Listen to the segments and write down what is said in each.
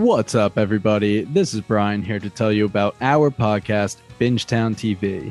What's up, everybody? This is Brian here to tell you about our podcast, Bingetown TV.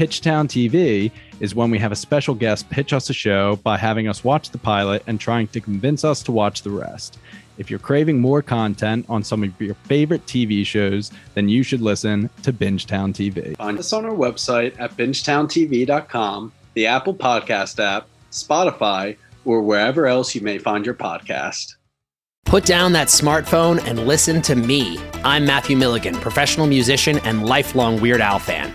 Pitchtown TV is when we have a special guest pitch us a show by having us watch the pilot and trying to convince us to watch the rest. If you're craving more content on some of your favorite TV shows, then you should listen to Bingetown TV. Find us on our website at bingetowntv.com, the Apple Podcast app, Spotify, or wherever else you may find your podcast. Put down that smartphone and listen to me. I'm Matthew Milligan, professional musician and lifelong Weird Al fan.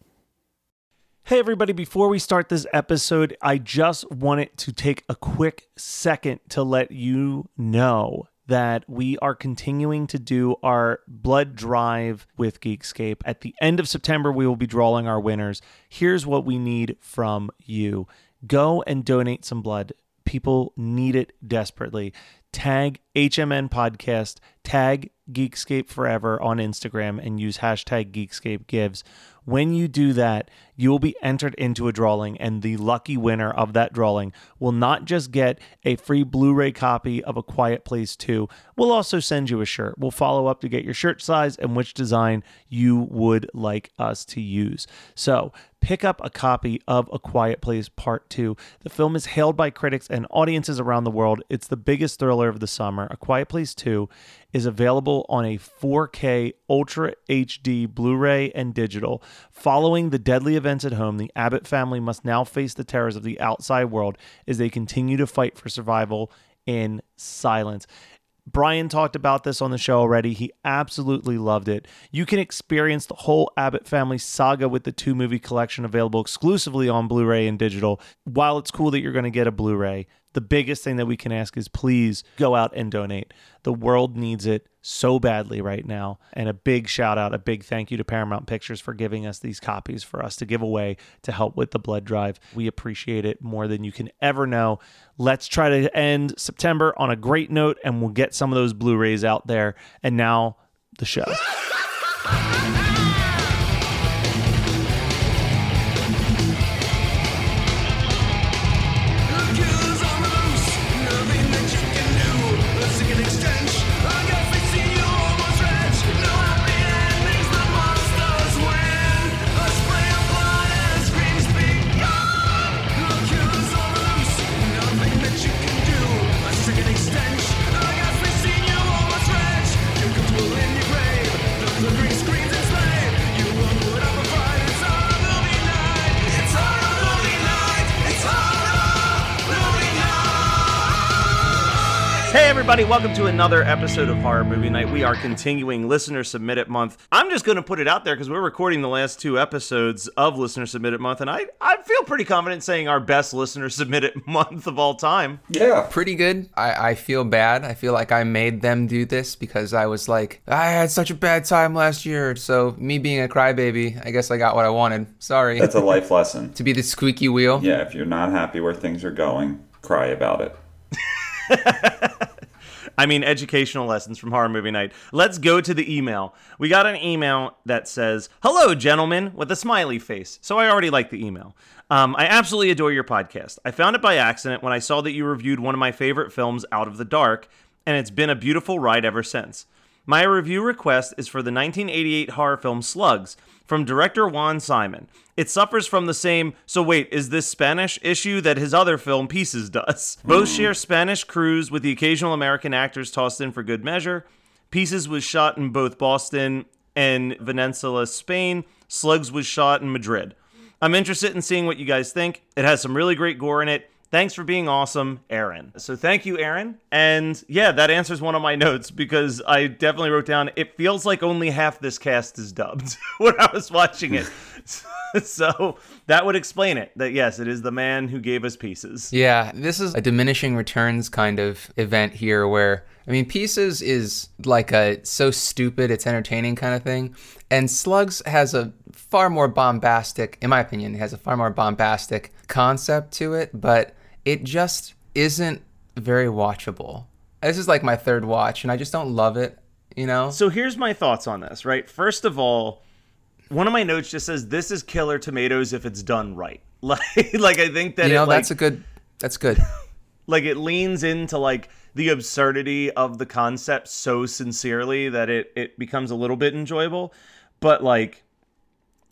Hey, everybody, before we start this episode, I just wanted to take a quick second to let you know that we are continuing to do our blood drive with Geekscape. At the end of September, we will be drawing our winners. Here's what we need from you go and donate some blood. People need it desperately. Tag HMN Podcast, tag Geekscape Forever on Instagram, and use hashtag Geekscape Gives. When you do that, you will be entered into a drawing, and the lucky winner of that drawing will not just get a free Blu ray copy of A Quiet Place 2, we'll also send you a shirt. We'll follow up to get your shirt size and which design you would like us to use. So, pick up a copy of A Quiet Place Part 2. The film is hailed by critics and audiences around the world. It's the biggest thriller of the summer. A Quiet Place 2 is available on a 4K Ultra HD Blu ray and digital. Following the deadly events at home, the Abbott family must now face the terrors of the outside world as they continue to fight for survival in silence. Brian talked about this on the show already. He absolutely loved it. You can experience the whole Abbott family saga with the two movie collection available exclusively on Blu ray and digital. While it's cool that you're going to get a Blu ray, the biggest thing that we can ask is please go out and donate. The world needs it so badly right now. And a big shout out, a big thank you to Paramount Pictures for giving us these copies for us to give away to help with the blood drive. We appreciate it more than you can ever know. Let's try to end September on a great note and we'll get some of those Blu rays out there. And now, the show. everybody, welcome to another episode of Horror Movie Night. We are continuing Listener Submitted Month. I'm just going to put it out there because we're recording the last two episodes of Listener Submitted Month, and I, I feel pretty confident saying our best Listener Submitted Month of all time. Yeah. Pretty good. I, I feel bad. I feel like I made them do this because I was like, I had such a bad time last year. So, me being a crybaby, I guess I got what I wanted. Sorry. That's a life lesson. to be the squeaky wheel. Yeah, if you're not happy where things are going, cry about it. I mean, educational lessons from Horror Movie Night. Let's go to the email. We got an email that says, Hello, gentlemen, with a smiley face. So I already like the email. Um, I absolutely adore your podcast. I found it by accident when I saw that you reviewed one of my favorite films, Out of the Dark, and it's been a beautiful ride ever since. My review request is for the 1988 horror film Slugs from director Juan Simon. It suffers from the same, so wait, is this Spanish issue that his other film Pieces does? Both share Spanish crews with the occasional American actors tossed in for good measure. Pieces was shot in both Boston and Valencia, Spain. Slugs was shot in Madrid. I'm interested in seeing what you guys think. It has some really great gore in it. Thanks for being awesome, Aaron. So thank you, Aaron. And yeah, that answers one of my notes because I definitely wrote down it feels like only half this cast is dubbed when I was watching it. so that would explain it. That yes, it is the man who gave us pieces. Yeah, this is a diminishing returns kind of event here where I mean Pieces is like a so stupid it's entertaining kind of thing. And Slugs has a far more bombastic, in my opinion, has a far more bombastic concept to it, but it just isn't very watchable. This is like my third watch, and I just don't love it. You know. So here's my thoughts on this. Right, first of all, one of my notes just says this is Killer Tomatoes if it's done right. Like, like I think that you know it, like, that's a good. That's good. like it leans into like the absurdity of the concept so sincerely that it it becomes a little bit enjoyable. But like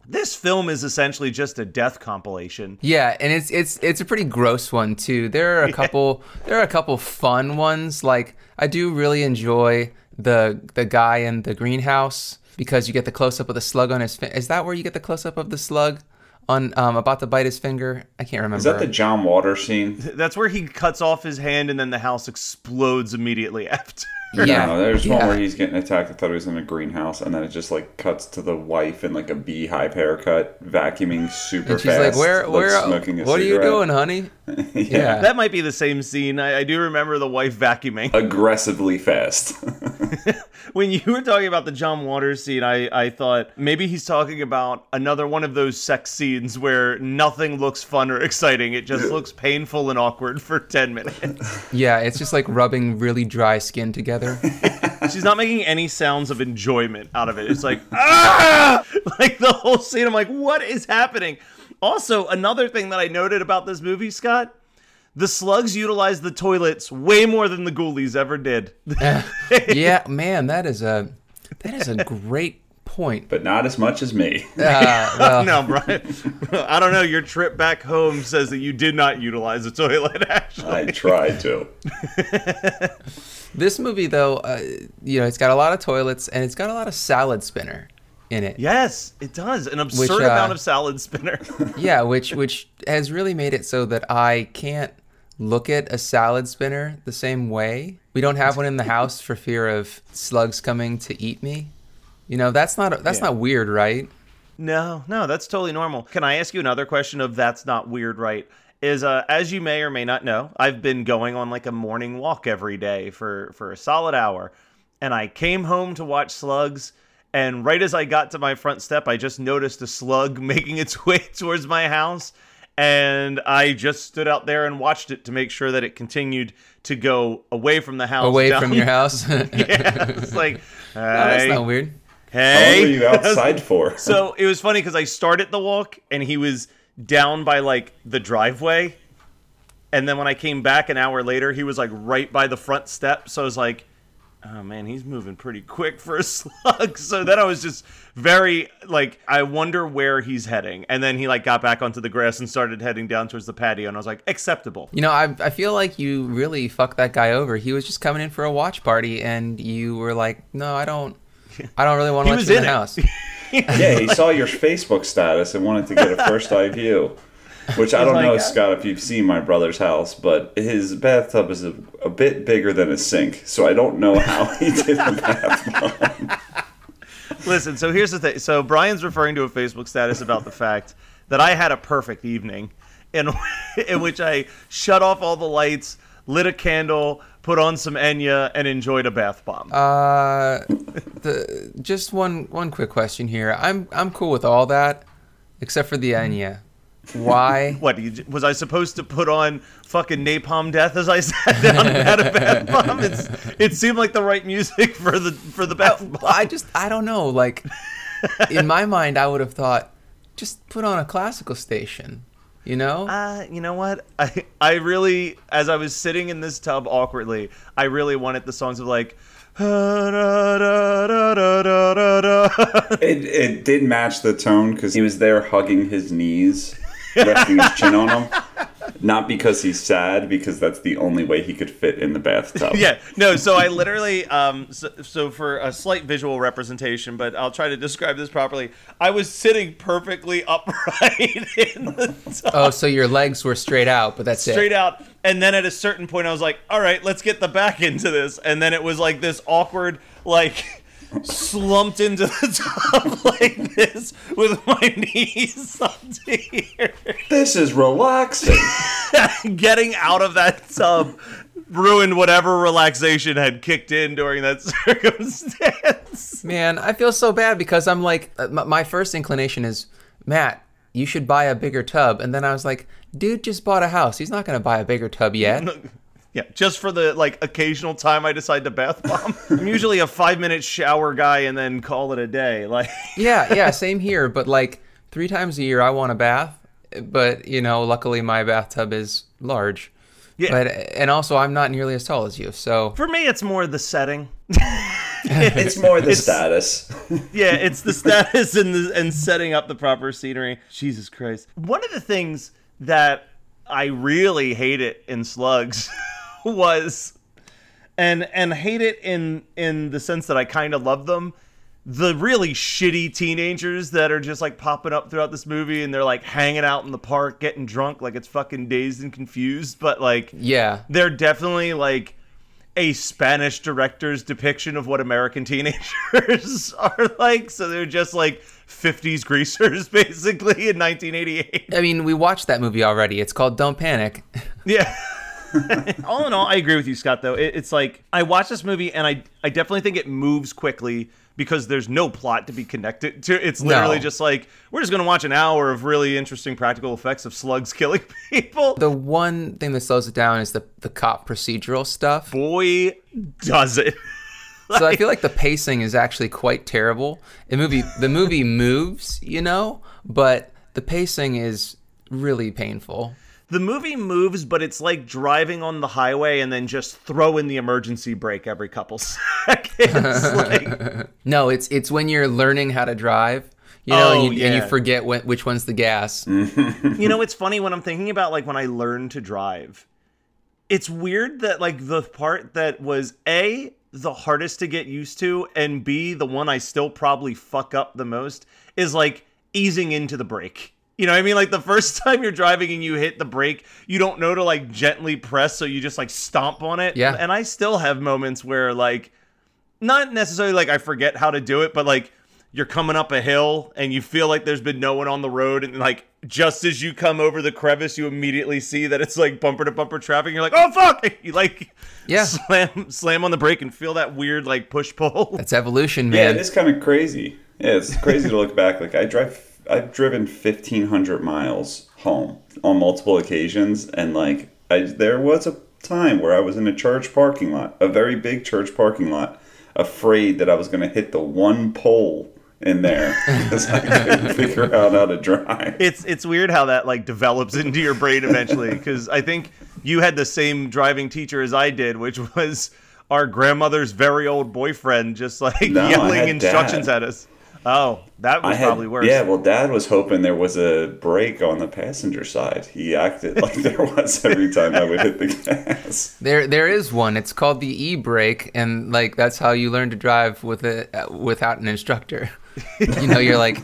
this film is essentially just a death compilation. Yeah, and it's it's it's a pretty gross one too. There are a couple there are a couple fun ones. Like I do really enjoy the the guy in the greenhouse because you get the close up of the slug on his. Fi- is that where you get the close up of the slug on um, about to bite his finger? I can't remember. Is that the John Water scene? That's where he cuts off his hand and then the house explodes immediately after. Yeah, No, there's yeah. one where he's getting attacked. I thought he was in a greenhouse, and then it just like cuts to the wife in like a beehive haircut, vacuuming super And she's fast. like, "Where, where? smoking a What are you doing, honey?" yeah. That might be the same scene. I, I do remember the wife vacuuming. Aggressively fast. when you were talking about the John Waters scene, I, I thought maybe he's talking about another one of those sex scenes where nothing looks fun or exciting. It just looks painful and awkward for 10 minutes. yeah, it's just like rubbing really dry skin together. She's not making any sounds of enjoyment out of it. It's like, ah! Like the whole scene, I'm like, what is happening? Also, another thing that I noted about this movie, Scott, the slugs utilize the toilets way more than the ghoulies ever did. yeah, man, that is a that is a great point. but not as much as me. Uh, well, no, Brian. I don't know. Your trip back home says that you did not utilize the toilet, actually. I tried to. This movie, though, uh, you know, it's got a lot of toilets and it's got a lot of salad spinner in it. Yes, it does. An absurd Which, uh, amount of salad spinner. Yeah, which which has really made it so that I can't look at a salad spinner the same way. We don't have one in the house for fear of slugs coming to eat me. You know, that's not that's Yeah. not weird, right? no, no, that's totally normal. Can I ask you another question of that's not weird, right? Is uh, as you may or may not know, I've been going on like a morning walk every day for for a solid hour, and I came home to watch slugs. And right as I got to my front step, I just noticed a slug making its way towards my house. And I just stood out there and watched it to make sure that it continued to go away from the house. Away down- from your house. yeah, it's like, that's not weird. How hey. long were you outside for? so it was funny because I started the walk and he was down by like the driveway. And then when I came back an hour later, he was like right by the front step. So I was like, oh man, he's moving pretty quick for a slug. So then I was just very like, I wonder where he's heading. And then he like got back onto the grass and started heading down towards the patio. And I was like, acceptable. You know, I I feel like you really fucked that guy over. He was just coming in for a watch party, and you were like, "No, I don't, I don't really want He to let was you in, in the house. yeah, he saw your Facebook status and wanted to get a first eye view. Which I don't like, know, Scott, if you've seen my brother's house, but his bathtub is a, a bit bigger than his sink, so I don't know how he did the bath. Bomb. Listen, so here's the thing. So Brian's referring to a Facebook status about the fact that I had a perfect evening in in which I shut off all the lights, lit a candle, put on some Enya, and enjoyed a bath bomb. Uh, the just one one quick question here. I'm I'm cool with all that, except for the Enya. Why? What you, was I supposed to put on fucking napalm death as I sat down and had a bath bomb? It's, it seemed like the right music for the for the bath bomb. I just I don't know. Like in my mind, I would have thought just put on a classical station. You know? Uh, you know what? I I really, as I was sitting in this tub awkwardly, I really wanted the songs of like. It, it did match the tone because he was there hugging his knees, resting his chin on them. Not because he's sad, because that's the only way he could fit in the bathtub. yeah, no. So I literally, um, so, so for a slight visual representation, but I'll try to describe this properly. I was sitting perfectly upright in the tub. oh, so your legs were straight out, but that's it. straight it. out. And then at a certain point, I was like, all right, let's get the back into this. And then it was like this awkward, like, slumped into the tub like this with my knees up to here. This is relaxing. Getting out of that tub ruined whatever relaxation had kicked in during that circumstance. Man, I feel so bad because I'm like, uh, my, my first inclination is, Matt, you should buy a bigger tub. And then I was like, dude just bought a house. He's not going to buy a bigger tub yet. Yeah, just for the like occasional time I decide to bath bomb. I'm usually a five minute shower guy and then call it a day. Like yeah, yeah, same here. But like three times a year, I want a bath. But you know, luckily my bathtub is large. Yeah. But and also I'm not nearly as tall as you, so for me, it's more the setting. it's more the status. yeah, it's the status and the, and setting up the proper scenery. Jesus Christ! One of the things that I really hate it in Slugs was, and and hate it in in the sense that I kind of love them. The really shitty teenagers that are just like popping up throughout this movie, and they're like hanging out in the park, getting drunk, like it's fucking dazed and confused. But like, yeah, they're definitely like a Spanish director's depiction of what American teenagers are like. So they're just like 50s greasers, basically, in 1988. I mean, we watched that movie already. It's called Don't Panic. Yeah. all in all, I agree with you, Scott. Though it, it's like I watched this movie, and I I definitely think it moves quickly because there's no plot to be connected to. It's literally No. just like we're just gonna watch an hour of really interesting practical effects of slugs killing people. The one thing that slows it down is the the cop procedural stuff. Boy, does it! so I feel like the pacing is actually quite terrible. The movie the movie moves, you know, but the pacing is really painful. The movie moves, but it's like driving on the highway and then just throw in the emergency brake every couple seconds. like, No, it's it's when you're learning how to drive, you know, Oh, and, you, and you forget when, which one's the gas. you know, it's funny when I'm thinking about like when I learned to drive. It's weird that like the part that was a the hardest to get used to and b the one I still probably fuck up the most is like easing into the brake. You know what I mean? Like the first time you're driving and you hit the brake, you don't know to like gently press, so you just like stomp on it. Yeah. And I still have moments where like not necessarily like I forget how to do it, but like you're coming up a hill and you feel like there's been no one on the road and like just as you come over the crevice you immediately see that it's like bumper to bumper traffic you're like oh fuck you like Yeah. slam slam on the brake and feel that weird like push pull That's evolution, man Yeah, man. it is kind of crazy. Yeah, it's crazy to look back. Like I drive, I've driven fifteen hundred miles home on multiple occasions, and like I, there was a time where I was in a church parking lot, a very big church parking lot, afraid that I was going to hit the one pole in there because I couldn't figure out how to drive. it's it's weird how that like develops into your brain eventually because I think you had the same driving teacher as I did which was our grandmother's very old boyfriend just like No, yelling instructions Dad. at us oh that was I had, probably worse Yeah, well, Dad was hoping there was a brake on the passenger side. He acted like there was every time I would hit the gas. There, there is one. It's called the e-brake, and like that's how you learn to drive with it uh, without an instructor. you know, you're like,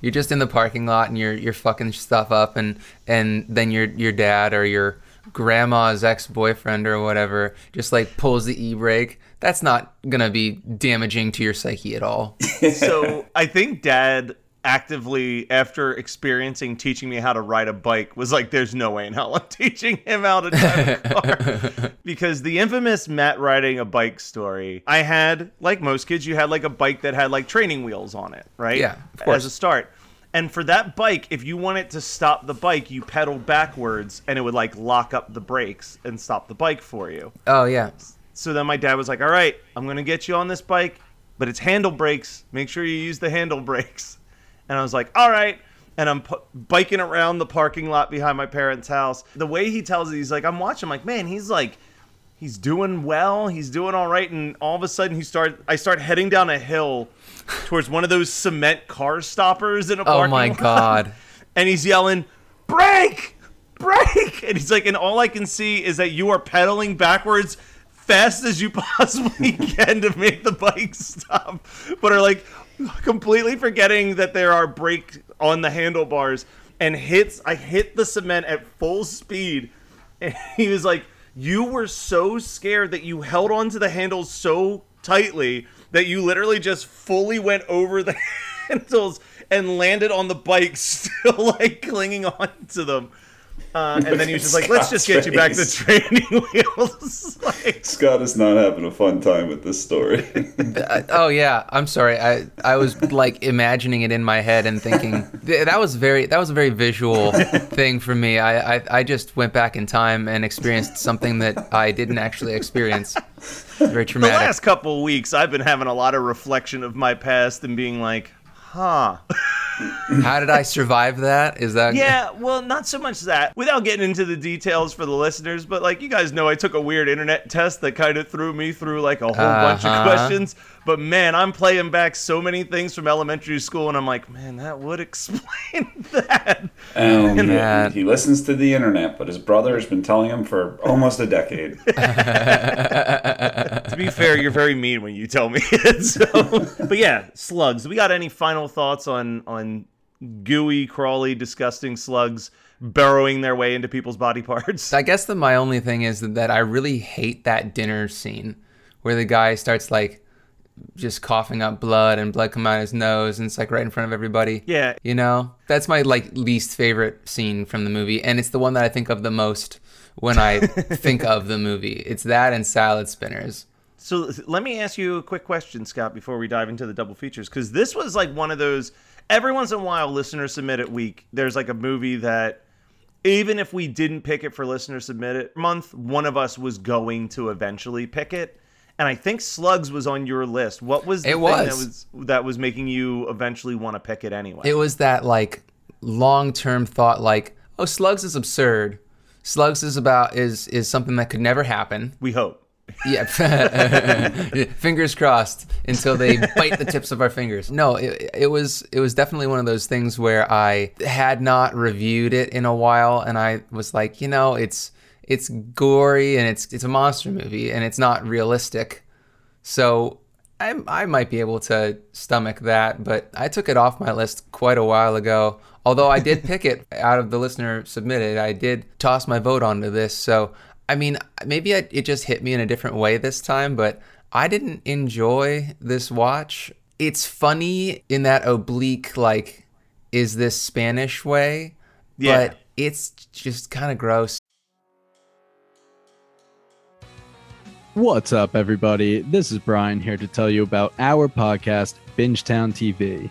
you're just in the parking lot and you're you're fucking stuff up, and and then your your dad or your grandma's ex-boyfriend or whatever just like pulls the e-brake. That's not gonna be damaging to your psyche at all. so I think dad actively after experiencing teaching me how to ride a bike was like there's no way in hell I'm teaching him how to drive a car because the infamous Matt riding a bike story I had like most kids you had like a bike that had like training wheels on it right Yeah, of course. as a start And for that bike, if you want it to stop the bike, you pedal backwards and it would like lock up the brakes and stop the bike for you. Oh yeah. So then my dad was like, "All right, I'm going to get you on this bike, but it's handle brakes. Make sure you use the handle brakes." And I was like, "All right." And I'm pu- biking around the parking lot behind my parents' house. The way he tells it, he's like, I'm watching. I'm like, man, he's like, he's doing well. He's doing all right. And all of a sudden, he start. I start heading down a hill towards one of those cement car stoppers in a oh parking lot. Oh my lot. god. And he's yelling, "Brake! Brake!" And he's like, and all I can see is that you are pedaling backwards fast as you possibly can to make the bike stop, but are like completely forgetting that there are brakes on the handlebars and hits. I hit the cement at full speed, and he was like, "You were so scared that you held onto the handles so tightly that you literally just fully went over the handles and landed on the bike, still like clinging on to them." Uh, and then he was just like, "Let's just get you back to training wheels." like, Scott is not having a fun time with this story. Uh, oh yeah, I'm sorry. I I was like imagining it in my head and thinking th- that was very that was a very visual thing for me. I, I I just went back in time and experienced something that I didn't actually experience. Very traumatic. the traumatic. last couple of weeks, I've been having a lot of reflection of my past and being like, "Huh." How did I survive that? Is that Yeah, well, not so much that. Without getting into the details for the listeners, but like you guys know, I took a weird internet test that kind of threw me through like a whole bunch of Uh-huh. questions. But man, I'm playing back so many things from elementary school, and I'm like, man, that would explain that. Oh man. man, he listens to the internet, but his brother has been telling him for almost a decade. to be fair, you're very mean when you tell me it. So, but yeah, slugs. We got any final thoughts on on gooey, crawly, disgusting slugs burrowing their way into people's body parts? I guess that my only thing is that I really hate that dinner scene where the guy starts like just coughing up blood and blood come out his nose and it's like right in front of everybody. Yeah. You know? That's my like least favorite scene from the movie and it's the one that I think of the most when I think of the movie. It's that and salad spinners. So let me ask you a quick question, Scott, before we dive into the double features, because this was like one of those. Every once in a while, listener submitted week. There's like a movie that, even if we didn't pick it for listener submitted month, one of us was going to eventually pick it. And I think Slugs was on your list. What was the It thing was. that was that was making you eventually want to pick it anyway? It was that like long-term thought like, "Oh, slugs is absurd. Slugs is about is is something that could never happen." we hope. Yeah. fingers crossed until they bite the tips of our fingers. No, it, it was it was definitely one of those things where I had not reviewed it in a while and I was like, you know, it's it's gory and it's it's a monster movie and it's not realistic. So I, I might be able to stomach that, but I took it off my list quite a while ago. Although I did pick it out of the listener submitted, I did toss my vote onto this. So, I mean, maybe I, it just hit me in a different way this time, but I didn't enjoy this watch. It's funny in that oblique, like, is this Spanish way? Yeah. But it's just kind of gross. What's up, everybody? This is Brian here to tell you about our podcast, Bingetown TV.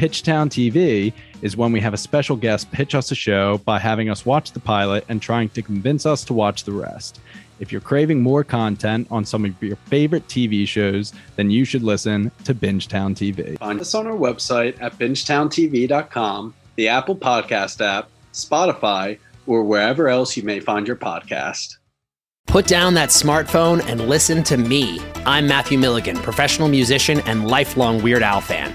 Pitchtown TV is when we have a special guest pitch us a show by having us watch the pilot and trying to convince us to watch the rest. If you're craving more content on some of your favorite TV shows, then you should listen to Bingetown TV. Find us on our website at bingetowntv.com, the Apple Podcast app, Spotify, or wherever else you may find your podcast. Put down that smartphone and listen to me. I'm Matthew Milligan, professional musician and lifelong Weird Al fan.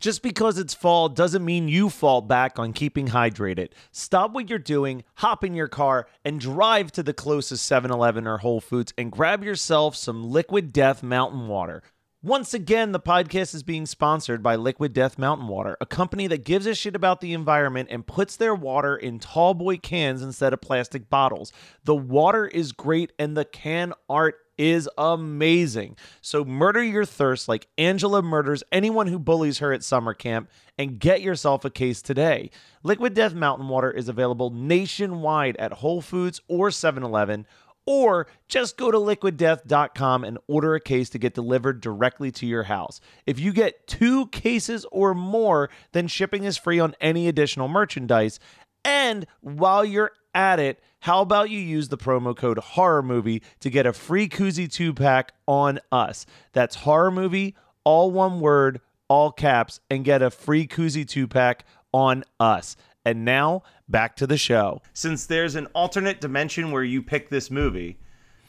Just because it's fall doesn't mean you fall back on keeping hydrated. Stop what you're doing, hop in your car, and drive to the closest 7 Eleven or Whole Foods and grab yourself some Liquid Death Mountain Water. Once again, the podcast is being sponsored by Liquid Death Mountain Water, a company that gives a shit about the environment and puts their water in tall boy cans instead of plastic bottles. The water is great and the can art is amazing. So murder your thirst like Angela murders anyone who bullies her at summer camp and get yourself a case today. Liquid Death Mountain Water is available nationwide at Whole Foods or 7-Eleven or just go to liquiddeath.com and order a case to get delivered directly to your house. If you get 2 cases or more, then shipping is free on any additional merchandise. And while you're at it, how about you use the promo code horror movie to get a free koozie 2 pack on us? That's horror movie, all one word, all caps, and get a free koozie 2 pack on us. And now back to the show. Since there's an alternate dimension where you pick this movie,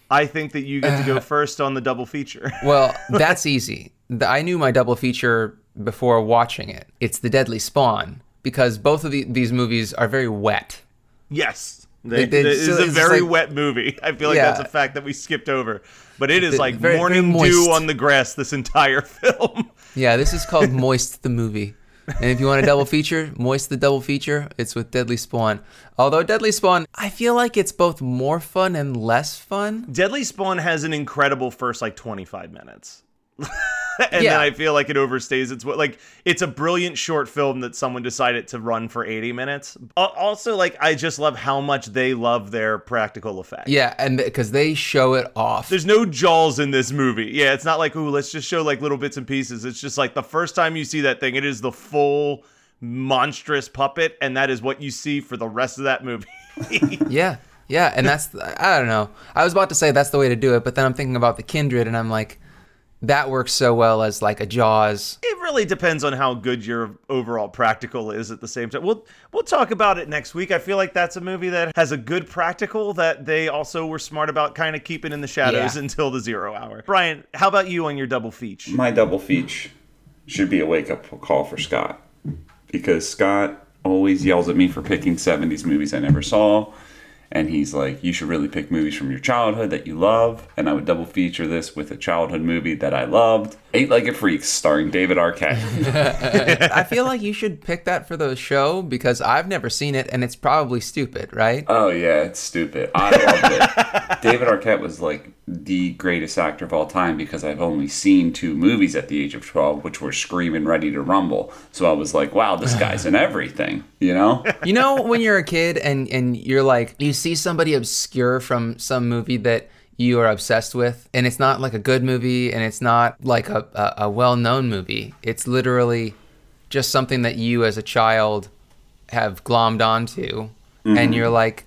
I think that you get to go first on the double feature. Well, that's easy. I knew my double feature before watching it. It's The Deadly Spawn because both of the, these movies are very wet. yes. They- It they- is so a very like- wet movie. I feel like Yeah. that's a fact that we skipped over. But it is The- like very- very morning moist. dew on the grass this entire film. Yeah, this is called Moist the movie. And if you want a double feature, Moist the double feature, it's with Deadly Spawn. Although Deadly Spawn, I feel like it's both more fun and less fun. Deadly Spawn has an incredible first like 25 minutes. and Yeah. then I feel like it overstays its what like it's a brilliant short film that someone decided to run for 80 minutes. Also like I just love how much they love their practical effects. Yeah, and because they show it off. There's no jaws in this movie. Yeah, it's not like ooh, let's just show like little bits and pieces. It's just like the first time you see that thing, it is the full monstrous puppet and that is what you see for the rest of that movie. Yeah, yeah, and that's I don't know. I was about to say that's the way to do it, but then I'm thinking about the Kindred, and I'm like, that works so well as like a Jaws. it really depends on how good your overall practical is at the same time. We'll we'll talk about it next week. I feel like that's a movie that has a good practical that they also were smart about kind of keeping in the shadows Yeah. until the zero hour. Brian, how about you on your double feature? My double feature should be a wake up call for Scott because Scott always yells at me for picking 70s movies I never saw. And he's like, you should really pick movies from your childhood that you love. And I would double feature this with a childhood movie that I loved Eight Legged Freaks, starring David Arquette. I feel like you should pick that for the show because I've never seen it, and it's probably stupid, right? oh, yeah, it's stupid. I loved it. David Arquette was like the greatest actor of all time because I've only seen two movies at the age of 12, which were Scream and Ready to Rumble. So I was like, wow, this guy's in everything, you know? You know, when you're a kid and and you're like, you see somebody obscure from some movie that you are obsessed with, and it's not like a good movie, and it's not like a a, a well-known movie. It's literally just something that you as a child have glommed onto, and mm-hmm. you're like,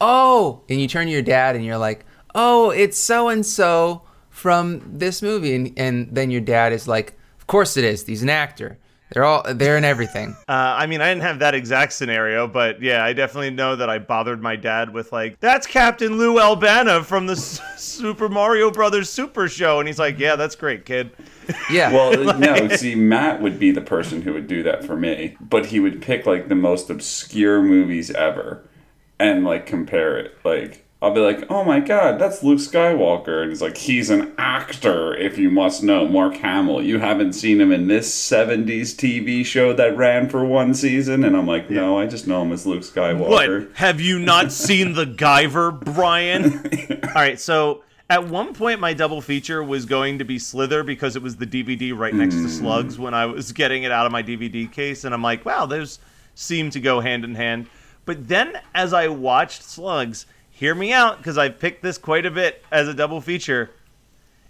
oh, and you turn to your dad and you're like, oh, it's so and so from this movie, and and then your dad is like, of course it is. He's an actor. They're all they're in everything. Uh, I mean, I didn't have that exact scenario, but yeah, I definitely know that I bothered my dad with like, "That's Captain Lou Albano from the S- Super Mario Brothers Super Show," and he's like, "Yeah, that's great, kid." Yeah. Well, no, see, Matt would be the person who would do that for me, but he would pick like the most obscure movies ever and like compare it. Like, I'll be like, "Oh my god, that's Luke Skywalker," and he's like, "He's an actor, if you must know, Mark Hamill. You haven't seen him in this '70s TV show that ran for one season." And I'm like, "No, I just know him as Luke Skywalker." What? Have you not seen the Guyver, Brian? All right, so at one point my double feature was going to be Slither because it was the DVD right next to mm. Slugs when I was getting it out of my DVD case, and I'm like, wow, those seem to go hand in hand. But then as I watched Slugs, hear me out because I've picked this quite a bit as a double feature.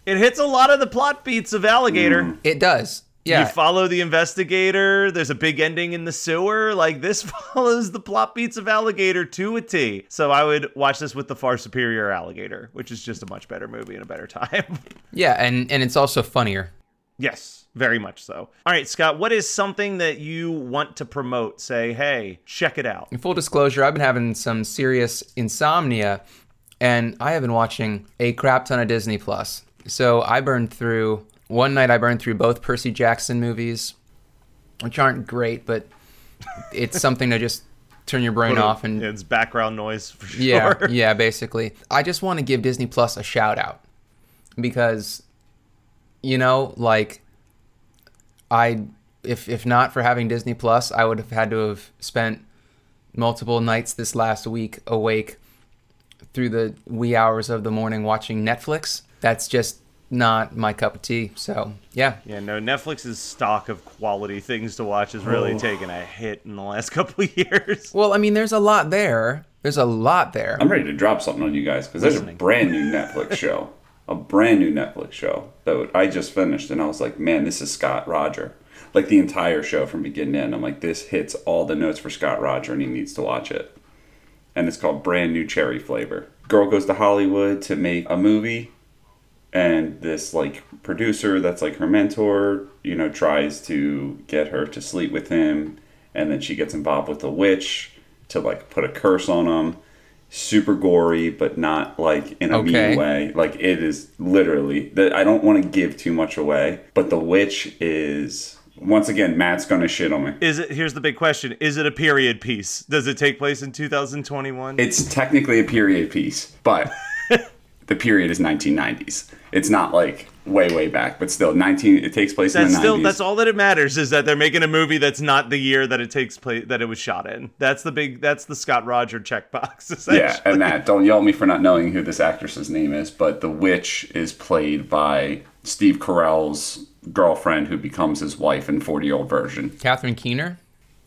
It hits a lot of the plot beats of Alligator. Mm. It does. Yeah. You follow the investigator. There's a big ending in the sewer. Like this follows the plot beats of Alligator to a T. So I would watch this with the far superior Alligator, which is just a much better movie and a better time. yeah, and and it's also funnier. Yes, very much so. All right, Scott, what is something that you want to promote? Say, hey, check it out. In full disclosure, I've been having some serious insomnia, and I have been watching a crap ton of Disney Plus. So I burned through one night. I burned through both Percy Jackson movies, which aren't great, but it's something to just turn your brain off and it's background noise for sure. yeah, yeah, basically. I just want to give Disney Plus a shout out because, you know, like, I if if not for having Disney Plus, I would have had to have spent multiple nights this last week awake through the wee hours of the morning watching Netflix. That's just not my cup of tea. So yeah, Yeah, no, Netflix's stock of quality things to watch has really taken a hit in the last couple of years. well, I mean, there's a lot there. There's a lot there. I'm ready to drop something on you guys because there's a brand new Netflix show, a brand new Netflix show that I just finished, and I was like, man, this is Scott Roger. Like the entire show from beginning to end, I'm like, this hits all the notes for Scott Roger, and he needs to watch it. And it's called Brand New Cherry Flavor. Girl goes to Hollywood to make a movie, and this like producer that's like her mentor, you know, tries to get her to sleep with him, and then she gets involved with a witch to like put a curse on him. Super gory, but not like in a Okay. mean way. Like it is literally. The, I don't want to give too much away, but the witch is once again. Matt's gonna shit on me. Is it here's the big question. Is it a period piece? Does it take place in 2021? It's technically a period piece, but the period is 1990s. It's not like way way back, but still 19. It takes place in that's the still 90s. that's all that it matters is that they're making a movie that's not the year that it takes place that it was shot in. That's the big that's the Scott Roger checkbox. Essentially. Yeah, and Matt, don't yell at me for not knowing who this actress's name is, but the witch is played by Steve Carell's girlfriend who becomes his wife in 40 year old Virgin. Catherine Keener.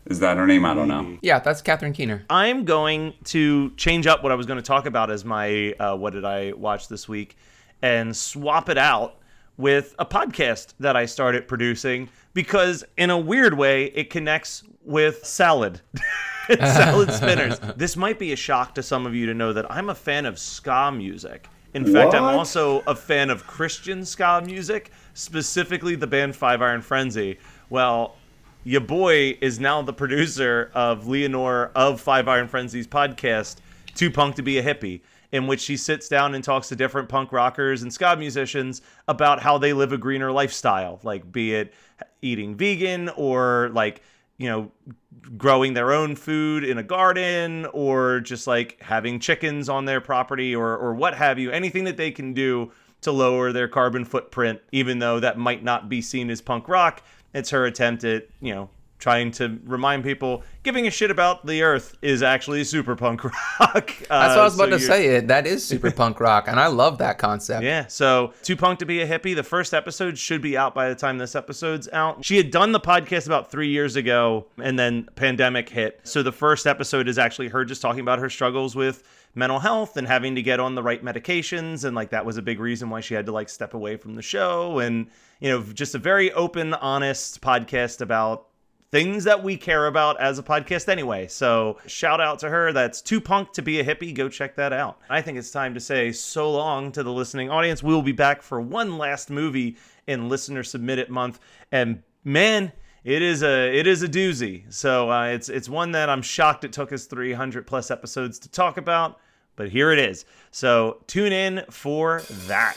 Is that her name? I don't know. Yeah, that's Catherine Keener. I'm going to change up what I was going to talk about as my uh, what did I watch this week and swap it out with a podcast that I started producing because in a weird way it connects with salad. salad spinners. This might be a shock to some of you to know that I'm a fan of ska music. In fact, I'm also a fan of Christian ska music, specifically the band Five Iron Frenzy. Well, your boy is now the producer of Leanor of Five Iron Frenzy's podcast, Too Punk to Be a Hippie, in which she sits down and talks to different punk rockers and ska musicians about how they live a greener lifestyle, like be it eating vegan or like, you know, growing their own food in a garden or just like having chickens on their property or or what have you, anything that they can do to lower their carbon footprint, even though that might not be seen as punk rock. It's her attempt at, you know, trying to remind people giving a shit about the earth is actually super punk rock. Uh, That's what I was about to you're- say. It that is super punk rock, and I love that concept. yeah, so Too Punk to Be a Hippie, the first episode should be out by the time this episode's out. She had done the podcast about three years ago, and then pandemic hit. So the first episode is actually her just talking about her struggles with mental health and having to get on the right medications, and like that was a big reason why she had to like step away from the show, and you know, just a very open, honest podcast about things that we care about as a podcast anyway. So shout out to her. That's too punk to be a hippie. Go check that out. I think it's time to say so long to the listening audience. We will be back for one last movie in listener submitted month. And man, it is a it is a doozy. So uh, it's it's one that I'm shocked it took us 300 plus episodes to talk about, but here it is. So tune in for that.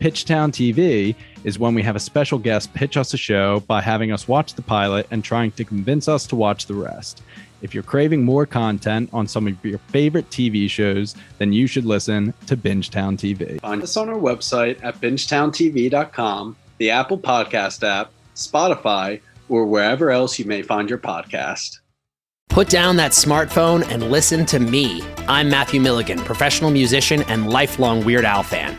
Pitchtown TV is when we have a special guest pitch us a show by having us watch the pilot and trying to convince us to watch the rest. If you're craving more content on some of your favorite TV shows, then you should listen to Bingetown TV. Find us on our website at bingetowntv.com, the Apple Podcast app, Spotify, or wherever else you may find your podcast. Put down that smartphone and listen to me. I'm Matthew Milligan, professional musician and lifelong Weird Al fan.